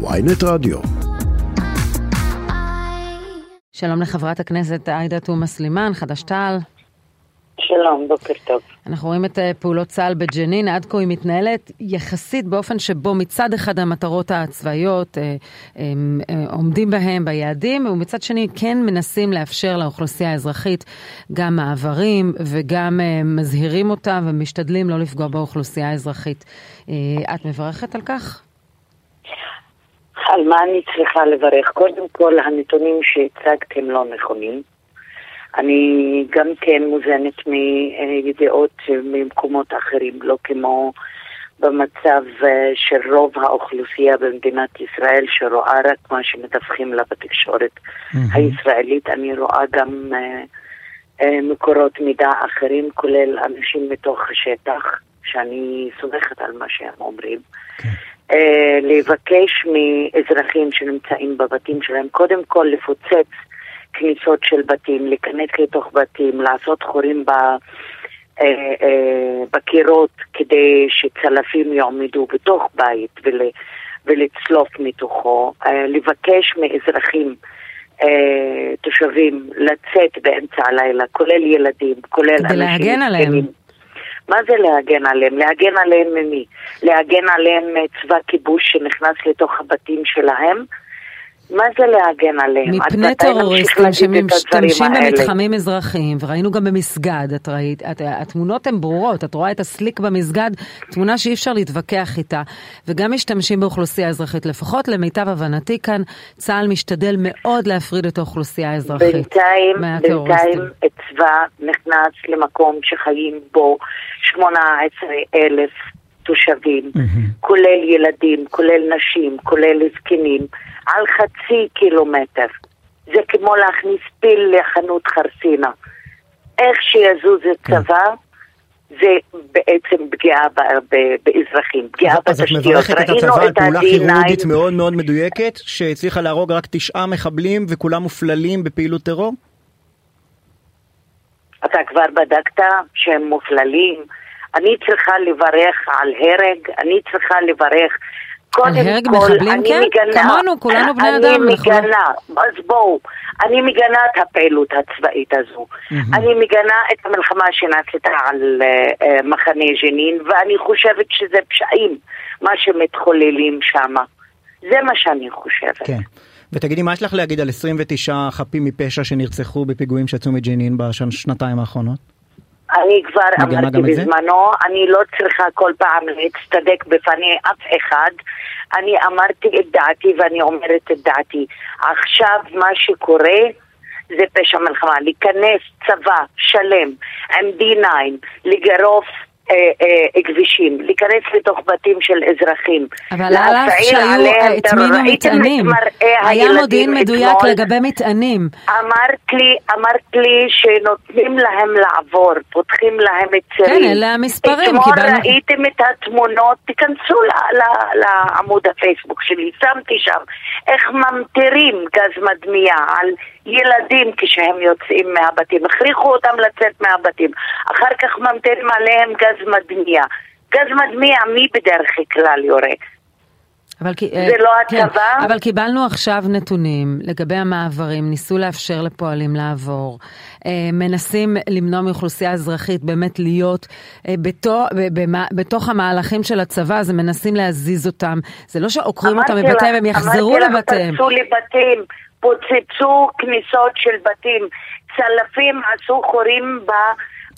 ויינט רדיו. שלום לחברת הכנסת עאידה תומא סלימאן, חד"ש-תע"ל. שלום, בוקר טוב. אנחנו רואים את אה, פעולות צה"ל בג'נין, עד כה היא מתנהלת יחסית באופן שבו מצד אחד המטרות הצבאיות אה, אה, עומדים בהם ביעדים, ומצד שני כן מנסים לאפשר לאוכלוסייה האזרחית גם מעברים וגם מזהירים אותה ומשתדלים לא לפגוע באוכלוסייה האזרחית. את מברכת על כך? על מה אני צריכה לברך? קודם כל, הנתונים שהצגתם לא נכונים. אני גם כן מוזנת מידיעות ממקומות אחרים, לא כמו במצב אה, של רוב האוכלוסייה במדינת ישראל, שרואה רק מה שמדווחים לה בתקשורת mm-hmm. הישראלית. אני רואה גם uh, uh, מקורות מידע אחרים, כולל אנשים מתוך השטח, שאני סומכת על מה שהם אומרים. Okay. Uh, לבקש מאזרחים שנמצאים בבתים שלהם, קודם כל לפוצץ כניסות של בתים, להיכנס לתוך בתים, לעשות חורים ב... אה, אה, בקירות כדי שצלפים יעמדו בתוך בית ול, ולצלוף מתוכו, אה, לבקש מאזרחים, תושבים, לצאת באמצע הלילה, כולל ילדים, כולל אנשים... כדי להגן עליהם. מה זה להגן עליהם? להגן עליהם ממי? להגן עליהם מצבא כיבוש שנכנס לתוך הבתים שלהם? מה זה להגן עליהם? מפני טרוריסטים שמשתמשים במתחמים אזרחיים, וראינו גם במסגד, את ראית, את, התמונות הן ברורות, את רואה את הסליק במסגד, תמונה שאי אפשר להתווכח איתה, וגם משתמשים באוכלוסייה אזרחית, לפחות למיטב הבנתי כאן, צה"ל משתדל מאוד להפריד את האוכלוסייה האזרחית בינתיים, בינתיים צבא נכנס למקום שחיים בו 18 אלף תושבים, mm-hmm. כולל ילדים, כולל נשים, כולל זקנים. על חצי קילומטר. זה כמו להכניס פיל לחנות חרסינה. איך שיזוז את כן. צבא, זה בעצם פגיעה באזרחים, פגיעה בתשתיות. אז את מברכת את הצבא על פעולה כירורגית מאוד מאוד מדויקת, שהצליחה להרוג רק תשעה מחבלים וכולם מופללים בפעילות טרור? אתה כבר בדקת שהם מופללים? אני צריכה לברך על הרג, אני צריכה לברך קודם כל, הרג מחבלים כן? מגנה, כמונו, כולנו בני אדם. אני מגנה, אז בואו, אני מגנה את הפעילות הצבאית הזו. Mm-hmm. אני מגנה את המלחמה שנעשתה על uh, uh, מחנה ג'נין, ואני חושבת שזה פשעים, מה שמתחוללים שם. זה מה שאני חושבת. כן. ותגידי, מה יש לך להגיד על 29 חפים מפשע שנרצחו בפיגועים שיצאו מג'נין בשנתיים האחרונות? אני כבר אמרתי בזמנו, אני לא צריכה כל פעם להצטדק בפני אף אחד. אני אמרתי את דעתי ואני אומרת את דעתי. עכשיו מה שקורה זה פשע מלחמה. להיכנס צבא שלם עם D9, לגרוף כבישים, להיכנס לתוך בתים של אזרחים. אבל על אף שהיו, הטמינו מטענים, היה מודיעין מדויק לגבי מטענים. אמרת לי, אמרת לי שנותנים להם לעבור, פותחים להם את צירים. כן, אלה המספרים. אתמול ראיתם את התמונות, תיכנסו לעמוד הפייסבוק שלי, שמתי שם איך ממטירים גז מדמיע על ילדים כשהם יוצאים מהבתים, הכריחו אותם לצאת מהבתים, אחר כך ממטירים עליהם גז גז מדמיע. גז מדמיע, מי בדרך כלל יורה? אבל, זה אה, לא כן, הצבא? כן, אבל קיבלנו עכשיו נתונים לגבי המעברים, ניסו לאפשר לפועלים לעבור, אה, מנסים למנוע מאוכלוסייה אזרחית באמת להיות אה, בתוך, בתוך המהלכים של הצבא, אז הם מנסים להזיז אותם, זה לא שעוקרים אותם מבתיהם, הם יחזרו לבתיהם. אמרתי להם, פוצצו לבתים, פוצצו כניסות של בתים, צלפים עשו חורים ב...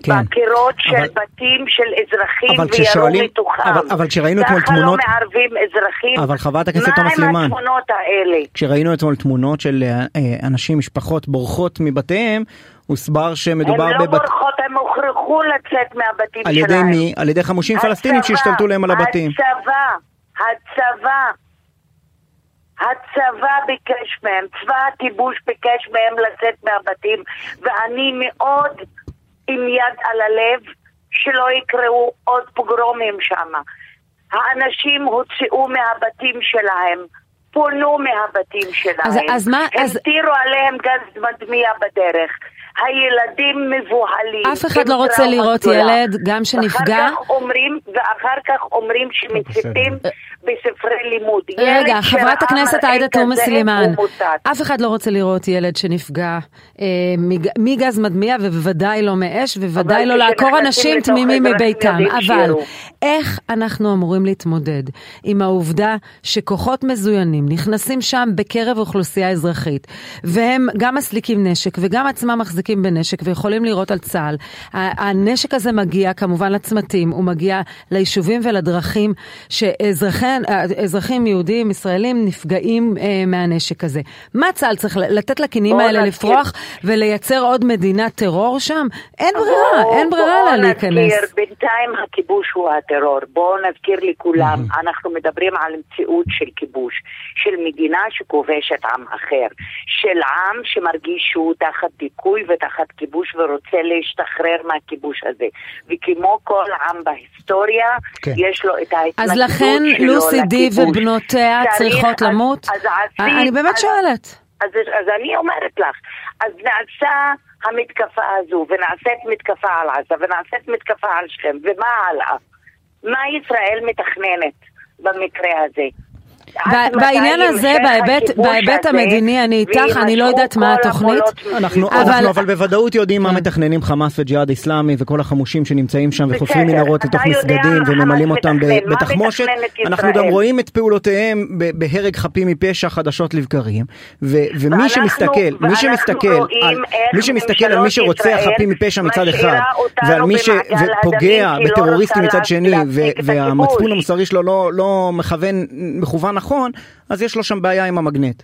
כן. בקירות של אבל, בתים של אזרחים וירו מתוכם. אבל, אבל כשראינו אתמול תמונות... ככה לא מערבים אזרחים. אבל חברת הכנסת תומא סלימאן. מה עם התמונות האלה? כשראינו אתמול תמונות של אה, אה, אנשים, משפחות בורחות מבתיהם, הוסבר שמדובר בבת... הם לא בורחות, הם הוכרחו לצאת מהבתים על שלהם. על ידי מי? על ידי חמושים הצבא, פלסטינים שהשתלטו להם על הבתים. הצבא, הצבא. הצבא ביקש מהם, צבא הכיבוש ביקש מהם לצאת מהבתים, ואני מאוד עם יד על הלב שלא יקראו עוד פוגרומים שם. האנשים הוצאו מהבתים שלהם, פונו מהבתים שלהם. אז, אז מה... המטירו אז... עליהם גז מדמיע בדרך. הילדים מבוהלים. אף אחד לא רוצה לראות ילד, גם שנפגע. ואחר כך אומרים, ואחר כך אומרים שמציתים בספרי לימוד. רגע, חברת הכנסת עאידה תומא סלימאן, אף אחד לא רוצה לראות ילד שנפגע אה, מגז מדמיע ובוודאי לא מאש, ובוודאי לא לעקור אנשים תמימים מביתם. אבל איך אנחנו אמורים להתמודד עם העובדה שכוחות מזוינים נכנסים שם בקרב אוכלוסייה אזרחית, והם גם מסליקים נשק וגם עצמם מחזיקים בנשק ויכולים לירות על צה"ל. הנשק הזה מגיע כמובן לצמתים, הוא מגיע ליישובים ולדרכים שאזרחים יהודים, ישראלים, נפגעים אה, מהנשק הזה. מה צה"ל צריך לתת לכינים האלה לפרוח ולייצר עוד מדינת טרור שם? אין ברירה, אין ברירה לה להיכנס. בינתיים הכיבוש הוא הטרור. בואו נזכיר לכולם, אנחנו מדברים על מציאות של כיבוש, של מדינה שכובשת עם אחר, של עם שמרגיש שהוא תחת דיכוי ותחת כיבוש ורוצה להשתחרר מהכיבוש הזה. וכמו כל עם בהיסטוריה, כן. יש לו את ההתנגדות שלו. אז לכן לוסי די ובנותיה צריכות למות? אז, אז אני באמת אז, שואלת. אז, אז אני אומרת לך, אז נעשה המתקפה הזו, ונעשית מתקפה על עזה, ונעשית מתקפה על שכם, ומה הלאה? מה ישראל מתכננת במקרה הזה? בעניין הזה, בהיבט המדיני, אני איתך, אני לא יודעת מה התוכנית. אנחנו אבל בוודאות יודעים מה. מתכננים חמאס וג'יהאד איסלאמי וכל החמושים שנמצאים שם וחופרים מנהרות לתוך מסגדים וממלאים אותם בתחמושת. אנחנו גם רואים את פעולותיהם בהרג חפים מפשע חדשות לבקרים. ומי שמסתכל, מי שמסתכל, מי שמסתכל על מי שרוצח חפים מפשע מצד אחד, ועל מי שפוגע בטרוריסטים מצד שני, והמצפון המוסרי שלו לא, לא מכוון, מכוון נכון, אז יש לו שם בעיה עם המגנט.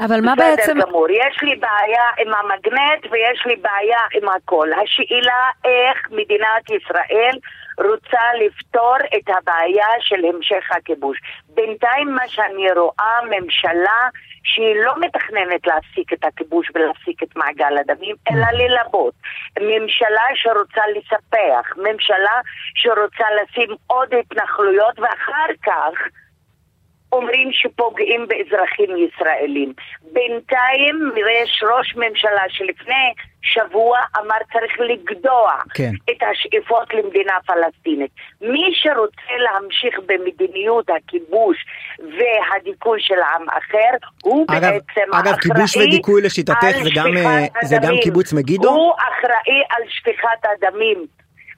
אבל מה בעצם... בסדר גמור, יש לי בעיה עם המגנט ויש לי בעיה עם הכל. השאלה איך מדינת ישראל רוצה לפתור את הבעיה של המשך הכיבוש. בינתיים מה שאני רואה, ממשלה שהיא לא מתכננת להפסיק את הכיבוש ולהפסיק את מעגל הדמים, אלא ללבות. ממשלה שרוצה לספח, ממשלה שרוצה לשים עוד התנחלויות ואחר כך אומרים שפוגעים באזרחים ישראלים. בינתיים יש ראש ממשלה שלפני שבוע אמר צריך לגדוע כן. את השאיפות למדינה פלסטינית. מי שרוצה להמשיך במדיניות הכיבוש והדיכוי של עם אחר, הוא אגב, בעצם אגב, אחראי כיבוש ודיכוי לשיטתך זה גם, אה, זה גם קיבוץ מגידו? הוא אחראי על שפיכת הדמים.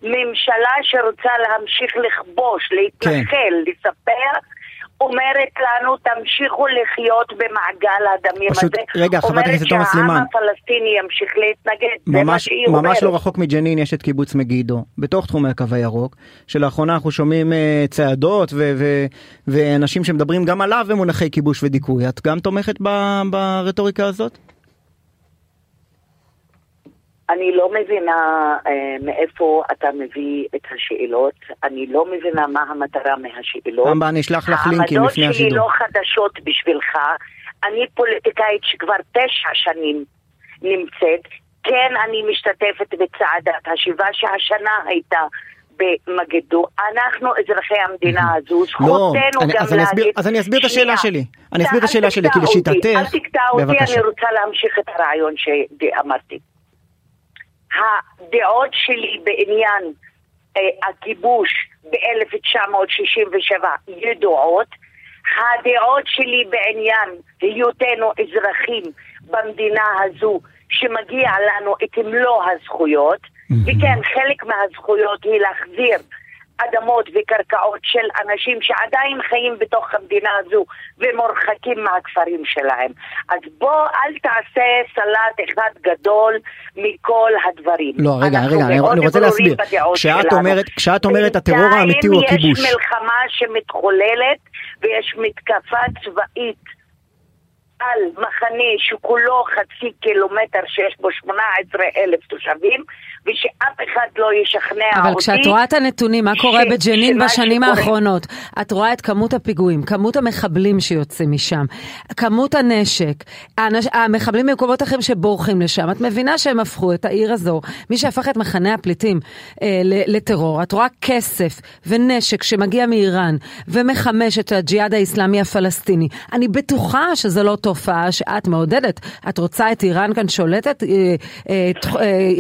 ממשלה שרוצה להמשיך לכבוש, להתנחל, כן. לספר, אומרת לנו, תמשיכו לחיות במעגל הדמים פשוט, הזה. רגע, חברת הכנסת תומא סלימאן. אומרת שהעם הפלסטיני ימשיך להתנגד, ממש, ממש לא רחוק מג'נין יש את קיבוץ מגידו, בתוך תחומי הקו הירוק, שלאחרונה אנחנו שומעים uh, צעדות ו- ו- ואנשים שמדברים גם עליו במונחי כיבוש ודיכוי. את גם תומכת ברטוריקה הזאת? אני לא מבינה אה, מאיפה אתה מביא את השאלות, אני לא מבינה מה המטרה מהשאלות. פעם אני אשלח לך לינקים לפני השידור. העמדות שלי לא חדשות בשבילך, אני פוליטיקאית שכבר תשע שנים נמצאת, כן אני משתתפת בצעדת השיבה שהשנה הייתה במגדו. אנחנו אזרחי המדינה הזו, זכותנו לא, אני, גם להגיד... אז אני אסביר את השאלה שלי. אני אסביר את השאלה שלי, כי לשיטתך... אל תקטע אותי, אני רוצה להמשיך את הרעיון שאמרתי. הדעות שלי בעניין אה, הכיבוש ב-1967 ידועות, הדעות שלי בעניין היותנו אזרחים במדינה הזו שמגיע לנו את מלוא הזכויות, וכן חלק מהזכויות היא להחזיר אדמות וקרקעות של אנשים שעדיין חיים בתוך המדינה הזו ומורחקים מהכפרים שלהם. אז בוא אל תעשה סלט אחד גדול מכל הדברים. לא, רגע, רגע, אני, אני רוצה להסביר. כשאת אומרת, כשאת אומרת הטרור האמיתי הוא הכיבוש. יש מלחמה שמתחוללת ויש מתקפה צבאית. על מחנה שכולו חצי קילומטר שיש בו 18 אלף תושבים ושאף אחד לא ישכנע אבל אותי. אבל כשאת רואה את הנתונים, מה קורה בג'נין בשנים שקורה. האחרונות, את רואה את כמות הפיגועים, כמות המחבלים שיוצאים משם, כמות הנשק, האנש, המחבלים ממקומות אחרים שבורחים לשם, את מבינה שהם הפכו את העיר הזו, מי שהפך את מחנה הפליטים אה, לטרור, את רואה כסף ונשק שמגיע מאיראן ומחמש את הג'יהאד האיסלאמי הפלסטיני. אני בטוחה שזה לא טוב. תופעה שאת מעודדת. את רוצה את איראן כאן שולטת,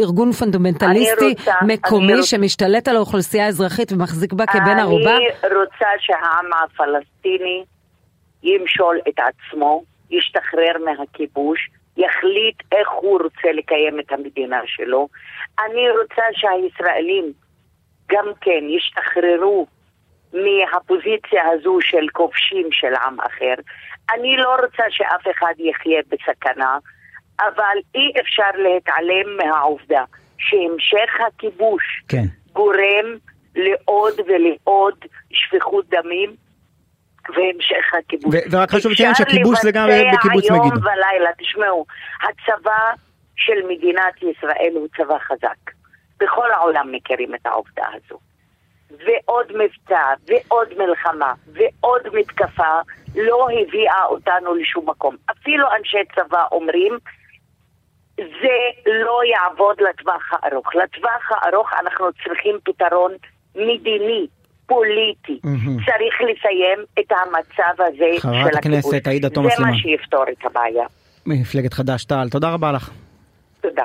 ארגון פונדמנטליסטי מקומי שמשתלט על האוכלוסייה האזרחית ומחזיק בה כבן ערובה? אני רוצה שהעם הפלסטיני ימשול את עצמו, ישתחרר מהכיבוש, יחליט איך הוא רוצה לקיים את המדינה שלו. אני רוצה שהישראלים גם כן ישתחררו מהפוזיציה הזו של כובשים של עם אחר. אני לא רוצה שאף אחד יחיה בסכנה, אבל אי אפשר להתעלם מהעובדה שהמשך הכיבוש כן. גורם לעוד ולעוד שפיכות דמים והמשך הכיבוש. ורק חשוב לציין שהכיבוש זה גם בקיבוץ מגידו. היום ולילה, תשמעו, הצבא של מדינת ישראל הוא צבא חזק. בכל העולם מכירים את העובדה הזו. ועוד מבצע, ועוד מלחמה, ועוד מתקפה, לא הביאה אותנו לשום מקום. אפילו אנשי צבא אומרים, זה לא יעבוד לטווח הארוך. לטווח הארוך אנחנו צריכים פתרון מדיני, פוליטי. Mm-hmm. צריך לסיים את המצב הזה של הכיבוש. חברת הכנסת עאידה תומא סלימאן. זה מה שיפתור את הבעיה. מפלגת חד"ש-תע"ל, תודה רבה לך. תודה.